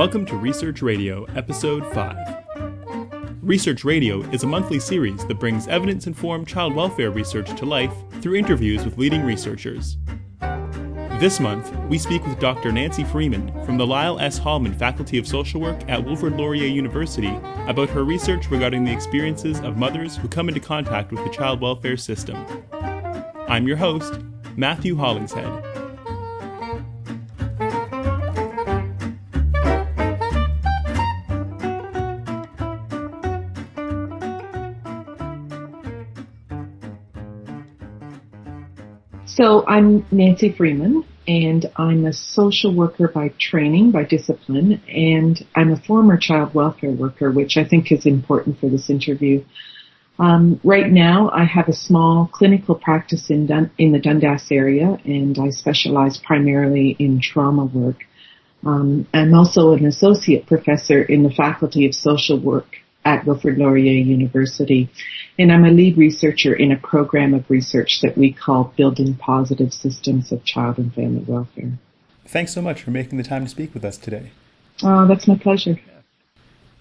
Welcome to Research Radio, Episode 5. Research Radio is a monthly series that brings evidence informed child welfare research to life through interviews with leading researchers. This month, we speak with Dr. Nancy Freymond from the Lyle S. Hallman Faculty of Social Work at Wilfrid Laurier University about her research regarding the experiences of mothers who come into contact with the child welfare system. I'm your host, Matthew Hollingshead. So I'm Nancy Freymond, and I'm a social worker by training, by discipline, and I'm a former child welfare worker, which I think is important for this interview. Um, right now, I have a small clinical practice in, Dun- in the Dundas area, and I specialize primarily in trauma work. Um, I'm also an associate professor in the Faculty of Social Work at Wilfrid Laurier University. And I'm a lead researcher in a program of research that we call Building Positive Systems of Child and Family Welfare. Thanks so much for making the time to speak with us today. Oh, that's my pleasure.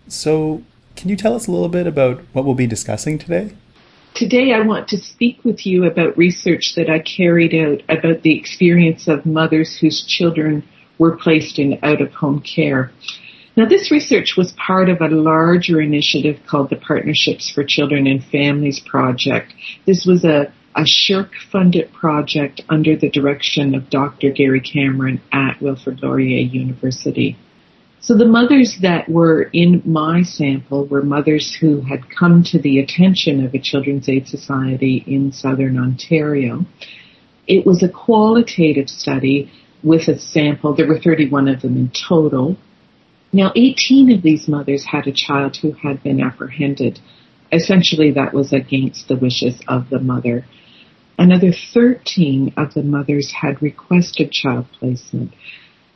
So, can you tell us a little bit about what we'll be discussing today? Today I want to speak with you about research that I carried out about the experience of mothers whose children were placed in out of home care. Now, this research was part of a larger initiative called the Partnerships for Children and Families Project. This was a, a SSHRC funded project under the direction of Dr. Gary Cameron at Wilfrid Laurier University. So the mothers that were in my sample were mothers who had come to the attention of a Children's Aid Society in Southern Ontario. It was a qualitative study with a sample. There were 31 of them in total. Now, 18 of these mothers had a child who had been apprehended. Essentially, that was against the wishes of the mother. Another 13 of the mothers had requested child placement.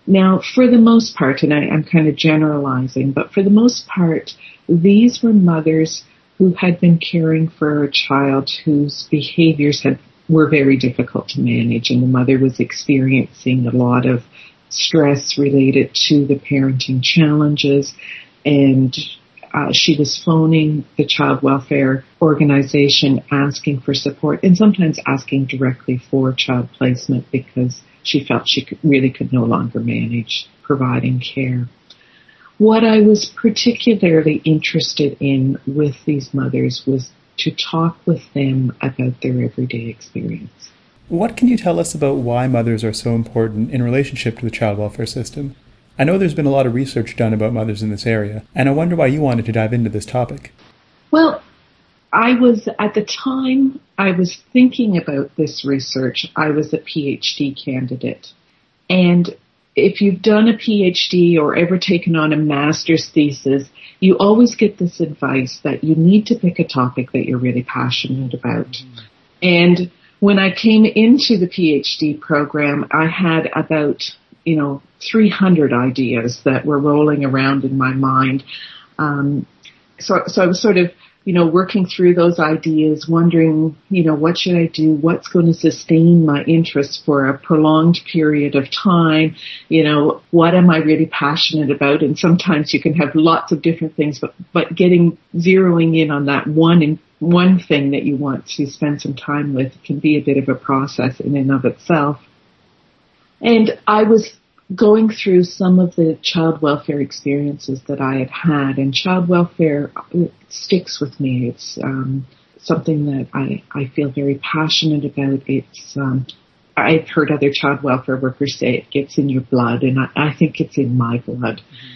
Now, for the most part, and I, am kind of generalizing, but for the most part, these were mothers who had been caring for a child whose behaviors had were very difficult to manage, and the mother was experiencing a lot of stress related to the parenting challenges and uh, she was phoning the child welfare organization asking for support and sometimes asking directly for child placement because she felt she could, really could no longer manage providing care. What I was particularly interested in with these mothers was to talk with them about their everyday experience. What can you tell us about why mothers are so important in relationship to the child welfare system? I know there's been a lot of research done about mothers in this area, and I wonder why you wanted to dive into this topic. Well, I was, at the time I was thinking about this research, I was a PhD candidate. And if you've done a PhD or ever taken on a master's thesis, you always get this advice that you need to pick a topic that you're really passionate about. Mm-hmm. And when I came into the PhD program, I had about, you know, 300 ideas that were rolling around in my mind. Um, so, so I was sort of, you know, working through those ideas, wondering, you know, what should I do? What's going to sustain my interest for a prolonged period of time? You know, what am I really passionate about? And sometimes you can have lots of different things, but, but getting, zeroing in on that one one thing that you want to spend some time with can be a bit of a process in and of itself. And I was going through some of the child welfare experiences that I had had, and child welfare sticks with me. It's um, something that I, I feel very passionate about. It's um, I've heard other child welfare workers say it gets in your blood, and I, I think it's in my blood. Mm-hmm.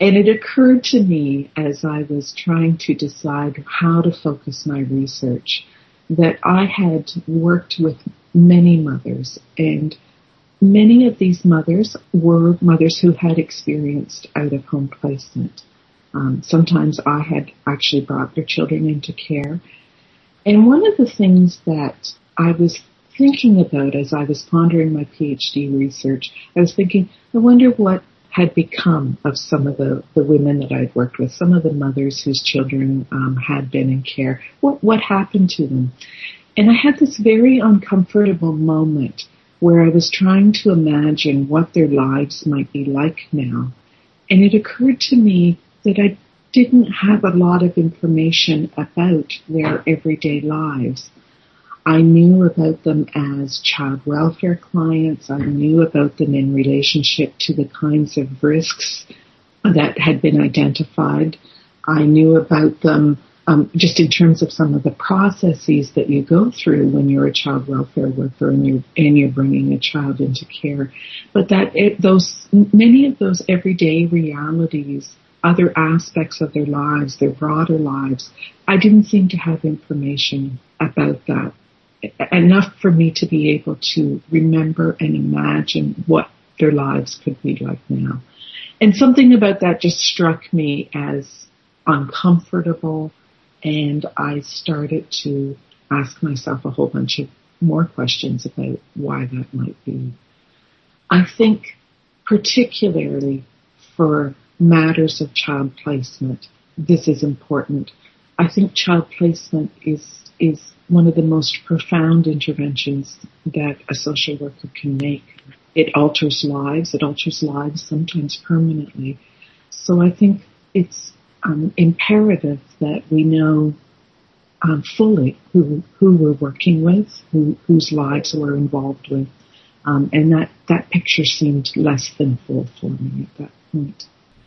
And it occurred to me as I was trying to decide how to focus my research that I had worked with many mothers and many of these mothers were mothers who had experienced out of home placement. Um, sometimes I had actually brought their children into care. And one of the things that I was thinking about as I was pondering my PhD research, I was thinking, I wonder what had become of some of the, the women that I'd worked with, some of the mothers whose children um, had been in care. What, what happened to them? And I had this very uncomfortable moment where I was trying to imagine what their lives might be like now. And it occurred to me that I didn't have a lot of information about their everyday lives. I knew about them as child welfare clients. I knew about them in relationship to the kinds of risks that had been identified. I knew about them um, just in terms of some of the processes that you go through when you're a child welfare worker and you're and you're bringing a child into care. But that it, those many of those everyday realities, other aspects of their lives, their broader lives, I didn't seem to have information about that enough for me to be able to remember and imagine what their lives could be like now. And something about that just struck me as uncomfortable and I started to ask myself a whole bunch of more questions about why that might be. I think particularly for matters of child placement, this is important. I think child placement is, is one of the most profound interventions that a social worker can make. It alters lives. It alters lives sometimes permanently. So I think it's um, imperative that we know um, fully who who we're working with, who whose lives we're involved with, um, and that that picture seemed less than full for me at that point.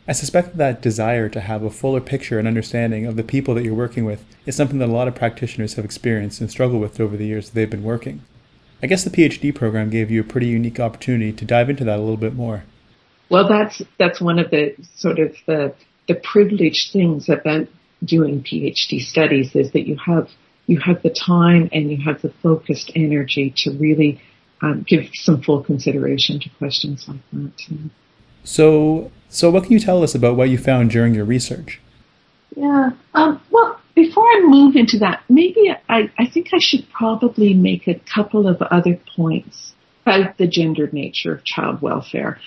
I suspect that desire to have a fuller picture and understanding of the people that you're working with is something that a lot of practitioners have experienced and struggled with over the years they've been working. I guess the PhD program gave you a pretty unique opportunity to dive into that a little bit more. Well, that's that's one of the sort of the the privileged things about doing PhD studies is that you have you have the time and you have the focused energy to really um, give some full consideration to questions like that. So, so what can you tell us about what you found during your research? Yeah. Um, well, before I move into that, maybe I, I think I should probably make a couple of other points about the gendered nature of child welfare.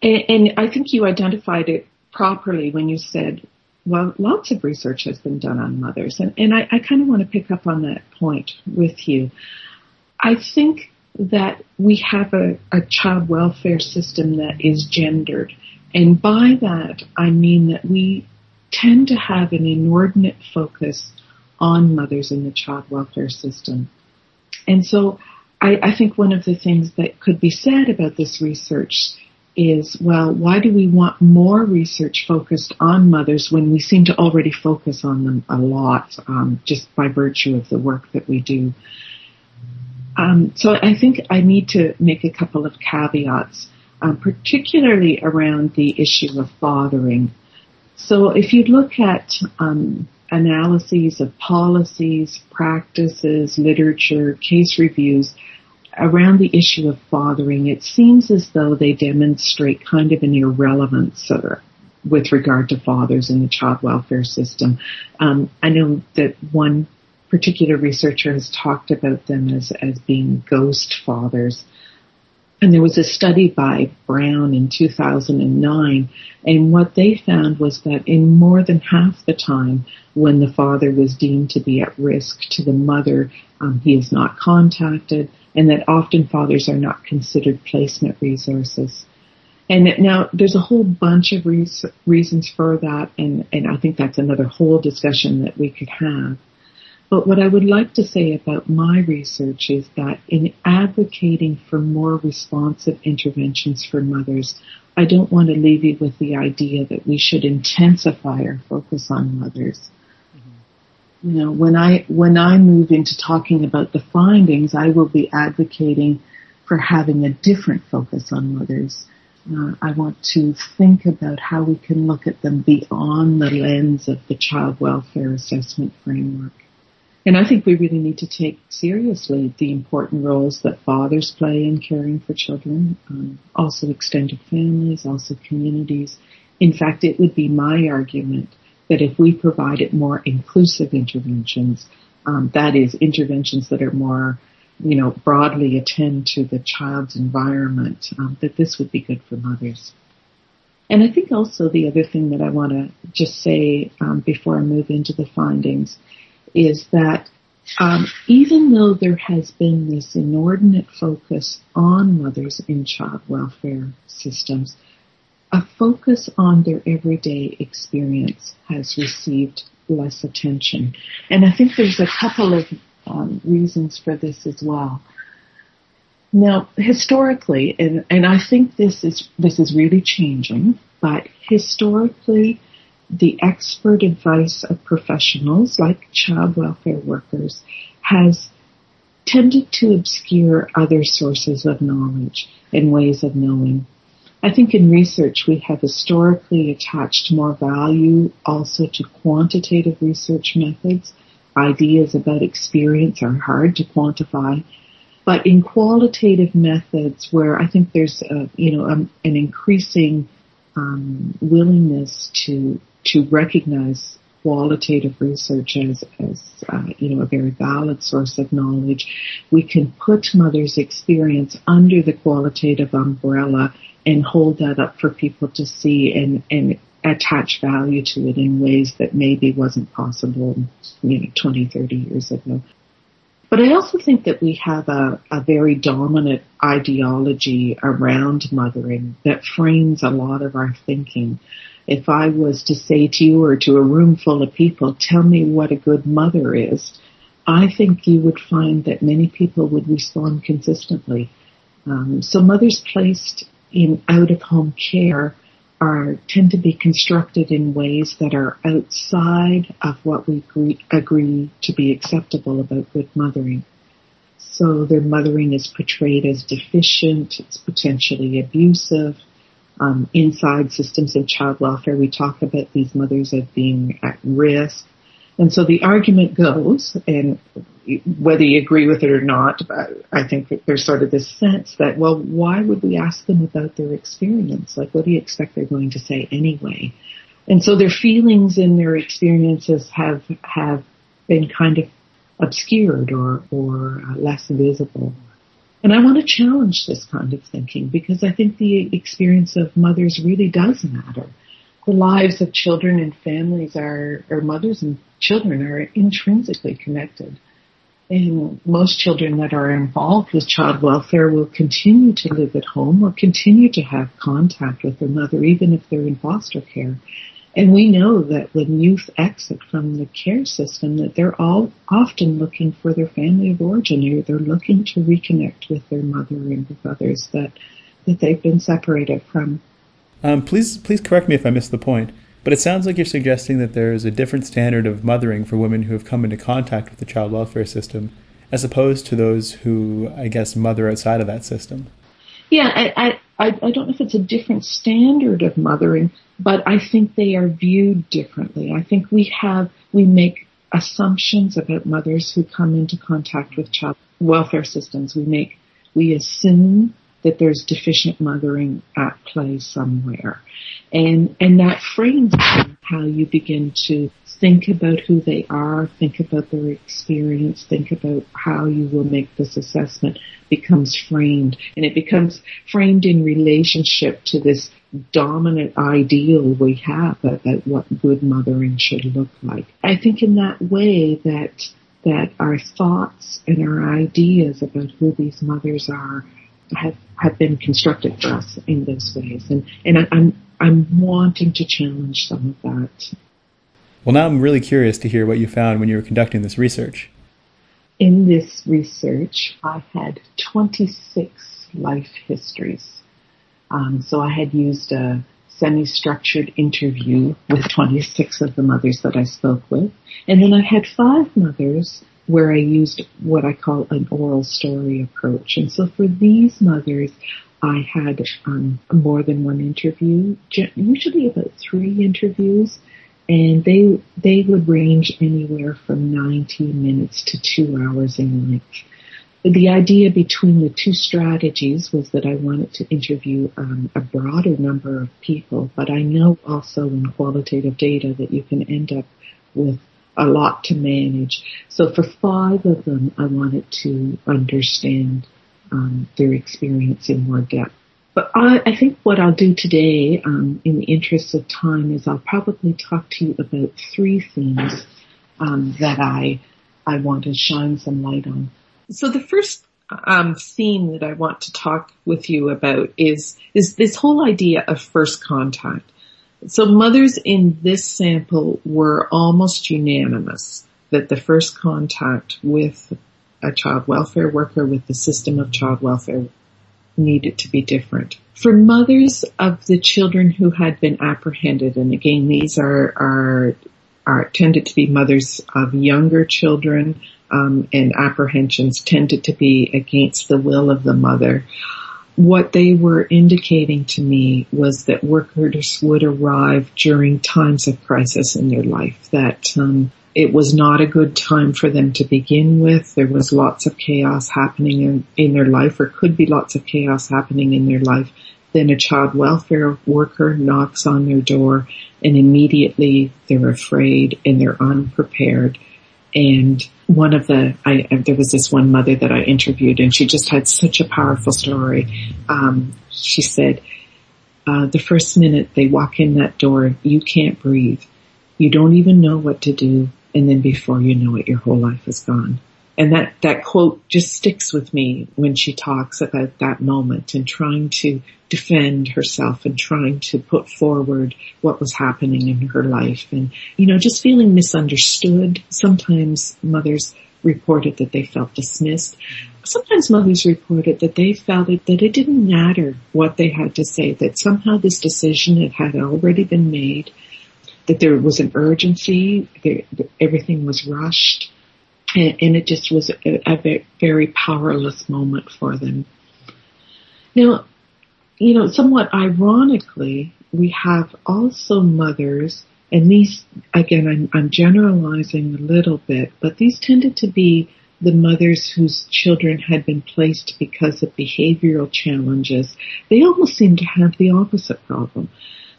And, and I think you identified it properly when you said, well, lots of research has been done on mothers. And, and I, I kind of want to pick up on that point with you. I think that we have a, a child welfare system that is gendered. And by that, I mean that we tend to have an inordinate focus on mothers in the child welfare system. And so I, I, think one of the things that could be said about this research is, well, why do we want more research focused on mothers when we seem to already focus on them a lot, um, just by virtue of the work that we do? Um, so I think I need to make a couple of caveats, um, particularly around the issue of fathering. So if you look at um, analyses of policies, practices, literature, case reviews, around the issue of fathering, it seems as though they demonstrate kind of an irrelevance uh, with regard to fathers in the child welfare system. Um, I know that one particular researcher has talked about them as, as being ghost fathers. And there was a study by Brown in 2009, and what they found was that in more than half the time when the father was deemed to be at risk to the mother, um, he is not contacted, and that often fathers are not considered placement resources. And now there's a whole bunch of reasons for that, and, and I think that's another whole discussion that we could have. But what I would like to say about my research is that in advocating for more responsive interventions for mothers, I don't want to leave you with the idea that we should intensify our focus on mothers. Mm-hmm. You know, when I, when I move into talking about the findings, I will be advocating for having a different focus on mothers. Uh, I want to think about how we can look at them beyond the lens of the child welfare assessment framework. And I think we really need to take seriously the important roles that fathers play in caring for children, um, also extended families, also communities. In fact, it would be my argument that if we provided more inclusive interventions, um, that is, interventions that are more, you know, broadly attend to the child's environment, um, that this would be good for mothers. And I think also the other thing that I want to just say um, before I move into the findings is that um, even though there has been this inordinate focus on mothers in child welfare systems, a focus on their everyday experience has received less attention. And I think there's a couple of um, reasons for this as well. Now, historically, and, and I think this is this is really changing, but historically, the expert advice of professionals like child welfare workers has tended to obscure other sources of knowledge and ways of knowing. I think in research we have historically attached more value also to quantitative research methods. Ideas about experience are hard to quantify. But in qualitative methods where I think there's a, you know, um, an increasing um, willingness to to recognize qualitative research as, as uh, you know, a very valid source of knowledge. We can put mother's experience under the qualitative umbrella and hold that up for people to see and, and attach value to it in ways that maybe wasn't possible, you know, 20, 30 years ago. But I also think that we have a, a very dominant ideology around mothering that frames a lot of our thinking if I was to say to you or to a room full of people, tell me what a good mother is, I think you would find that many people would respond consistently. Um, so mothers placed in out of home care are tend to be constructed in ways that are outside of what we agree, agree to be acceptable about good mothering. So their mothering is portrayed as deficient, it's potentially abusive, um, inside systems of child welfare, we talk about these mothers as being at risk. And so the argument goes, and whether you agree with it or not, I think there's sort of this sense that, well, why would we ask them about their experience? Like, what do you expect they're going to say anyway? And so their feelings and their experiences have, have been kind of obscured or, or uh, less visible. And I want to challenge this kind of thinking because I think the experience of mothers really does matter. The lives of children and families are, or mothers and children are intrinsically connected. And most children that are involved with child welfare will continue to live at home or continue to have contact with their mother even if they're in foster care. And we know that when youth exit from the care system, that they're all often looking for their family of origin, or they're looking to reconnect with their mother and with others that that they've been separated from. Um, please, please correct me if I missed the point. But it sounds like you're suggesting that there is a different standard of mothering for women who have come into contact with the child welfare system, as opposed to those who, I guess, mother outside of that system. Yeah, I, I, I don't know if it's a different standard of mothering, but I think they are viewed differently. I think we have, we make assumptions about mothers who come into contact with child welfare systems. We make, we assume that there's deficient mothering at play somewhere. And, and that frames how you begin to think about who they are, think about their experience, think about how you will make this assessment becomes framed. And it becomes framed in relationship to this dominant ideal we have about what good mothering should look like. I think in that way that that our thoughts and our ideas about who these mothers are have have been constructed for us in those ways. And and I, I'm I'm wanting to challenge some of that. Well, now I'm really curious to hear what you found when you were conducting this research. In this research, I had 26 life histories. Um, so I had used a semi-structured interview with 26 of the mothers that I spoke with. And then I had five mothers where I used what I call an oral story approach. And so for these mothers, I had um, more than one interview, usually about three interviews and they they would range anywhere from 90 minutes to two hours in length. The idea between the two strategies was that I wanted to interview um, a broader number of people, but I know also in qualitative data that you can end up with a lot to manage. So for five of them, I wanted to understand um, their experience in more depth. But I, I think what I'll do today, um, in the interest of time, is I'll probably talk to you about three themes um, that I I want to shine some light on. So the first um, theme that I want to talk with you about is is this whole idea of first contact. So mothers in this sample were almost unanimous that the first contact with a child welfare worker with the system of child welfare needed to be different. For mothers of the children who had been apprehended, and again, these are, are, are tended to be mothers of younger children, um, and apprehensions tended to be against the will of the mother. What they were indicating to me was that workers would arrive during times of crisis in their life, that um, it was not a good time for them to begin with. There was lots of chaos happening in, in their life or could be lots of chaos happening in their life. Then a child welfare worker knocks on their door and immediately they're afraid and they're unprepared. And one of the, I, there was this one mother that I interviewed and she just had such a powerful story. Um, she said, uh, the first minute they walk in that door, you can't breathe. You don't even know what to do and then before you know it, your whole life is gone. And that, that quote just sticks with me when she talks about that moment and trying to defend herself and trying to put forward what was happening in her life and, you know, just feeling misunderstood. Sometimes mothers reported that they felt dismissed. Sometimes mothers reported that they felt it, that it didn't matter what they had to say, that somehow this decision had, had already been made that there was an urgency, there, everything was rushed, and, and, it just was a, a very powerless moment for them. Now, you know, somewhat ironically, we have also mothers, and these, again, I'm, I'm generalizing a little bit, but these tended to be the mothers whose children had been placed because of behavioral challenges. They almost seem to have the opposite problem.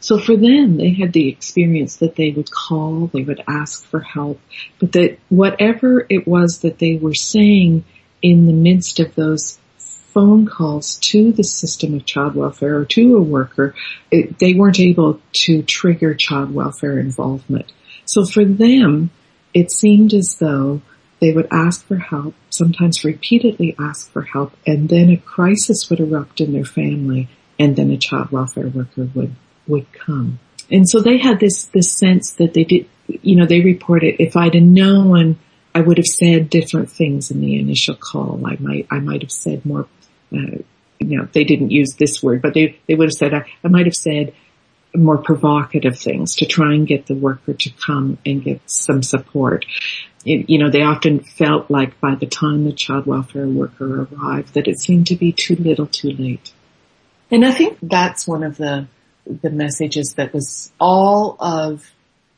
So for them, they had the experience that they would call, they would ask for help, but that whatever it was that they were saying in the midst of those phone calls to the system of child welfare or to a worker, it, they weren't able to trigger child welfare involvement. So for them, it seemed as though they would ask for help, sometimes repeatedly ask for help, and then a crisis would erupt in their family, and then a child welfare worker would would come. And so they had this, this sense that they did, you know, they reported if I'd have known, I would have said different things in the initial call. I might, I might have said more, uh, you know, they didn't use this word, but they, they would have said, I, I might have said more provocative things to try and get the worker to come and get some support. It, you know, they often felt like by the time the child welfare worker arrived that it seemed to be too little too late. And I think that's one of the the messages that was all of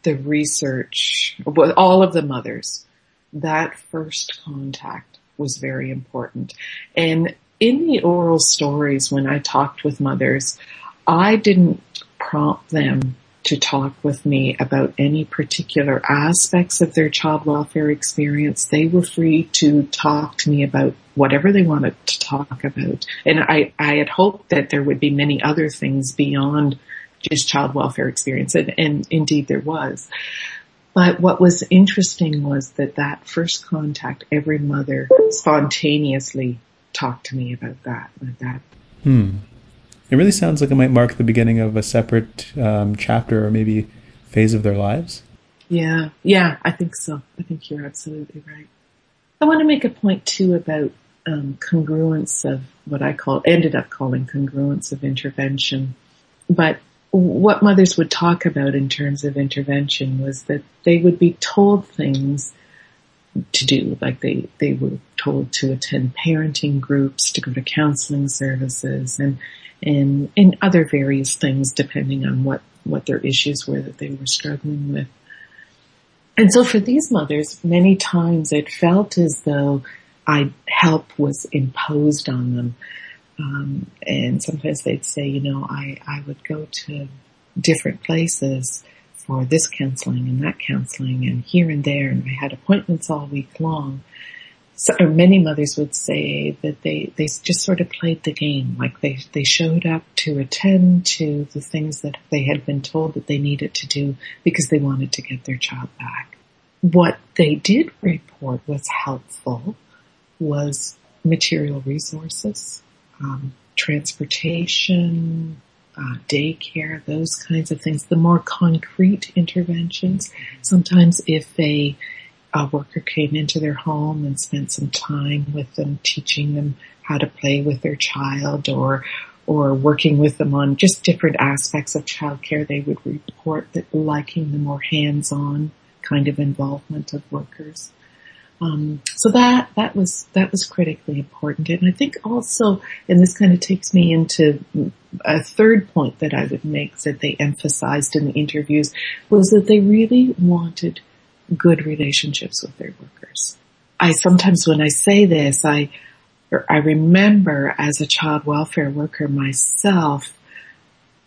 the research, all of the mothers, that first contact was very important. And in the oral stories, when I talked with mothers, I didn't prompt them to talk with me about any particular aspects of their child welfare experience. They were free to talk to me about whatever they wanted to talk about. And I, I had hoped that there would be many other things beyond just child welfare experience. And, and indeed there was. But what was interesting was that that first contact, every mother spontaneously talked to me about that, about that. Hmm. It really sounds like it might mark the beginning of a separate um, chapter or maybe phase of their lives. Yeah, yeah, I think so. I think you're absolutely right. I want to make a point too about um, congruence of what I call, ended up calling congruence of intervention. But what mothers would talk about in terms of intervention was that they would be told things to do, like they, they were told to attend parenting groups, to go to counseling services and and, and other various things depending on what, what their issues were that they were struggling with. And so for these mothers, many times it felt as though I, help was imposed on them. Um, and sometimes they'd say, you know, I, I would go to different places for this counseling and that counseling and here and there and I had appointments all week long so, many mothers would say that they, they just sort of played the game, like they, they showed up to attend to the things that they had been told that they needed to do because they wanted to get their child back. What they did report was helpful was material resources, um, transportation, uh, daycare, those kinds of things. The more concrete interventions. Sometimes if a, a worker came into their home and spent some time with them, teaching them how to play with their child or or working with them on just different aspects of childcare, they would report that liking the more hands-on kind of involvement of workers. Um, so that that was that was critically important, and I think also, and this kind of takes me into a third point that I would make that they emphasized in the interviews was that they really wanted good relationships with their workers. I sometimes, when I say this, I I remember as a child welfare worker myself,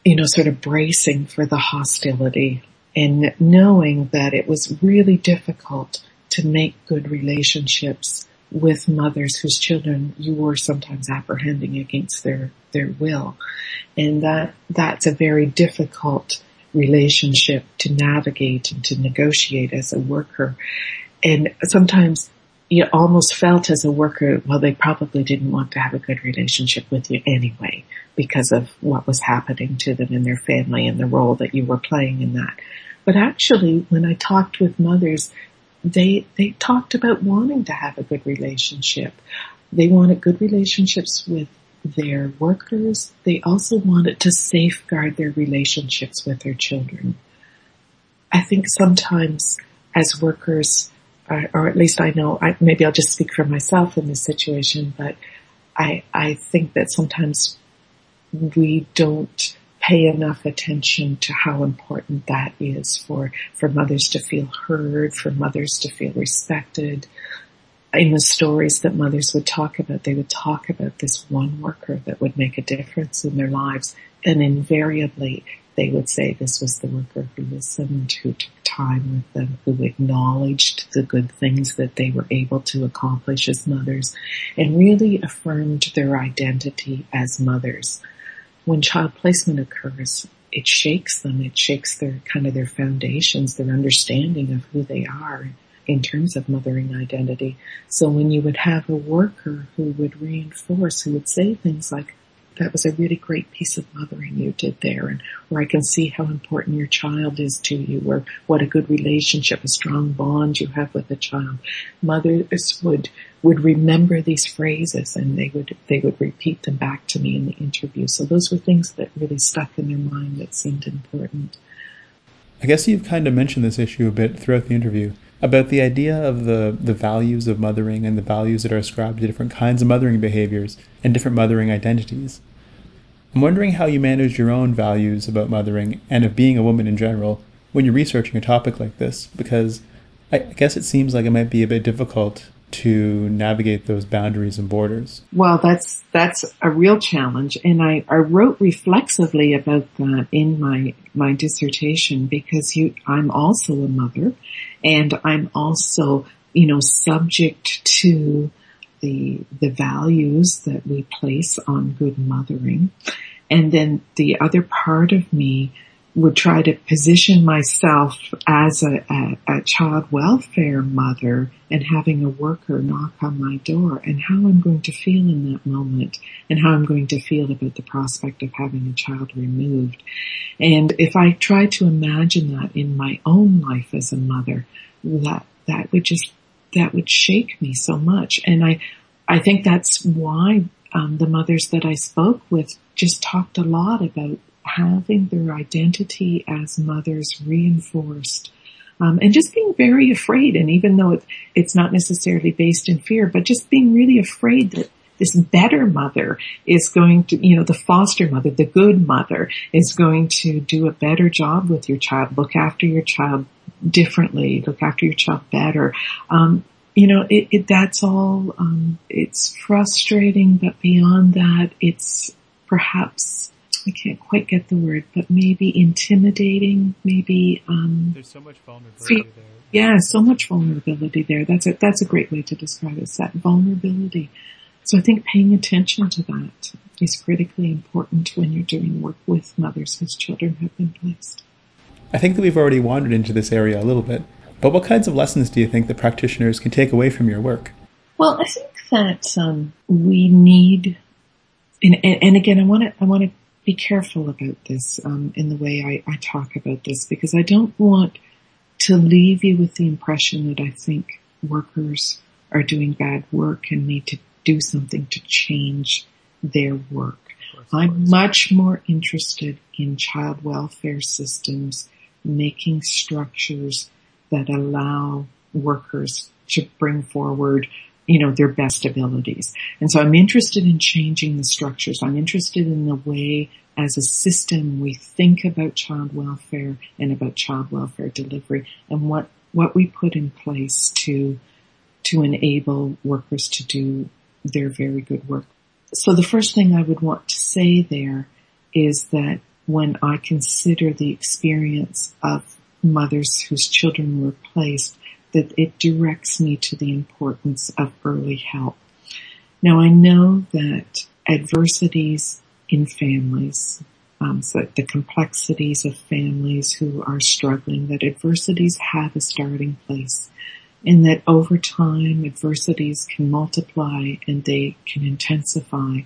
you know, sort of bracing for the hostility and knowing that it was really difficult to make good relationships with mothers whose children you were sometimes apprehending against their, their will. And that, that's a very difficult relationship to navigate and to negotiate as a worker. And sometimes you almost felt as a worker, well, they probably didn't want to have a good relationship with you anyway because of what was happening to them in their family and the role that you were playing in that. But actually, when I talked with mothers, they, they talked about wanting to have a good relationship. They wanted good relationships with their workers. They also wanted to safeguard their relationships with their children. I think sometimes as workers, or at least I know, I, maybe I'll just speak for myself in this situation, but I, I think that sometimes we don't pay enough attention to how important that is for, for mothers to feel heard, for mothers to feel respected. In the stories that mothers would talk about, they would talk about this one worker that would make a difference in their lives. And invariably, they would say this was the worker who listened, who took time with them, who acknowledged the good things that they were able to accomplish as mothers, and really affirmed their identity as mothers when child placement occurs, it shakes them. It shakes their kind of their foundations, their understanding of who they are in terms of mothering identity. So when you would have a worker who would reinforce, who would say things like, that was a really great piece of mothering you did there and where I can see how important your child is to you or what a good relationship, a strong bond you have with a child. Mothers would, would remember these phrases and they would, they would repeat them back to me in the interview. So those were things that really stuck in their mind that seemed important. I guess you've kind of mentioned this issue a bit throughout the interview about the idea of the, the values of mothering and the values that are ascribed to different kinds of mothering behaviors and different mothering identities. I'm wondering how you manage your own values about mothering and of being a woman in general when you're researching a topic like this, because I guess it seems like it might be a bit difficult to navigate those boundaries and borders. Well, that's that's a real challenge, and I, I wrote reflexively about that in my my dissertation because you I'm also a mother, and I'm also you know subject to the, the values that we place on good mothering. And then the other part of me would try to position myself as a, a, a, child welfare mother and having a worker knock on my door and how I'm going to feel in that moment and how I'm going to feel about the prospect of having a child removed. And if I try to imagine that in my own life as a mother, that, that would just that would shake me so much. And I, I think that's why um, the mothers that I spoke with just talked a lot about having their identity as mothers reinforced. Um, and just being very afraid, and even though it, it's not necessarily based in fear, but just being really afraid that this better mother is going to, you know, the foster mother, the good mother is going to do a better job with your child, look after your child differently, look after your child better. Um, you know, it, it that's all. Um, it's frustrating, but beyond that, it's perhaps I can't quite get the word, but maybe intimidating. Maybe um, there's so much vulnerability there. Yeah, so much vulnerability there. That's a that's a great way to describe it. It's that vulnerability. So I think paying attention to that is critically important when you're doing work with mothers whose children have been placed. I think that we've already wandered into this area a little bit, but what kinds of lessons do you think that practitioners can take away from your work? Well, I think that um, we need, and, and, and again, I want to I want to be careful about this um, in the way I, I talk about this because I don't want to leave you with the impression that I think workers are doing bad work and need to do something to change their work. I'm much more interested in child welfare systems making structures that allow workers to bring forward you know, their best abilities. And so I'm interested in changing the structures. I'm interested in the way as a system we think about child welfare and about child welfare delivery and what, what we put in place to, to enable workers to do their very good work. So the first thing I would want to say there is that when I consider the experience of mothers whose children were placed, that it directs me to the importance of early help. Now I know that adversities in families, um, so the complexities of families who are struggling, that adversities have a starting place and that over time adversities can multiply and they can intensify.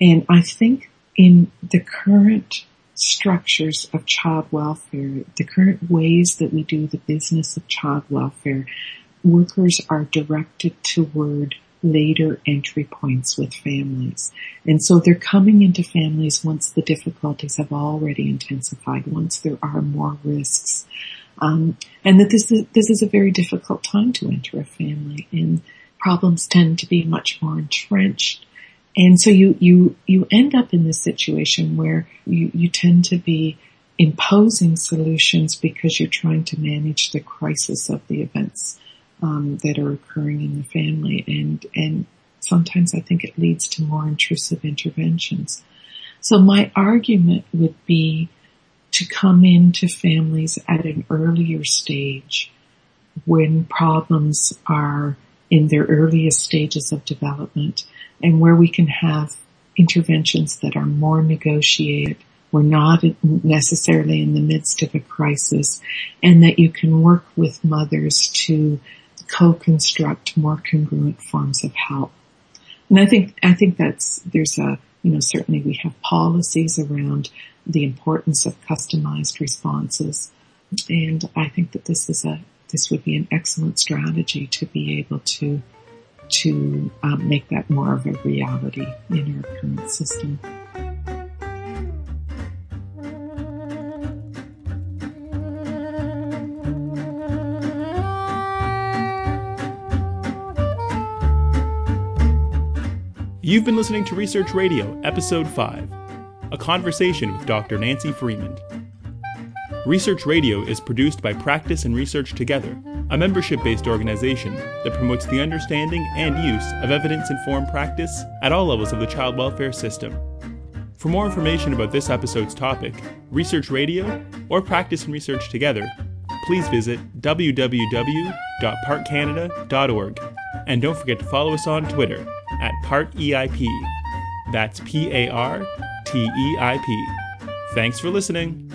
And I think in the current structures of child welfare, the current ways that we do the business of child welfare, workers are directed toward later entry points with families. And so they're coming into families once the difficulties have already intensified, once there are more risks. Um, and that this is, this is a very difficult time to enter a family and problems tend to be much more entrenched and so you, you, you end up in this situation where you, you tend to be imposing solutions because you're trying to manage the crisis of the events um, that are occurring in the family and and sometimes I think it leads to more intrusive interventions. So my argument would be to come into families at an earlier stage when problems are in their earliest stages of development and where we can have interventions that are more negotiated. We're not necessarily in the midst of a crisis and that you can work with mothers to co-construct more congruent forms of help. And I think, I think that's, there's a, you know, certainly we have policies around the importance of customized responses. And I think that this is a, this would be an excellent strategy to be able to to um, make that more of a reality in our current system. You've been listening to Research Radio, Episode 5, a conversation with Dr. Nancy Freymond. Research Radio is produced by Practice and Research Together, a membership based organization that promotes the understanding and use of evidence informed practice at all levels of the child welfare system. For more information about this episode's topic, Research Radio, or Practice and Research Together, please visit www.partcanada.org. And don't forget to follow us on Twitter at PartEIP. That's P A R T E I P. Thanks for listening.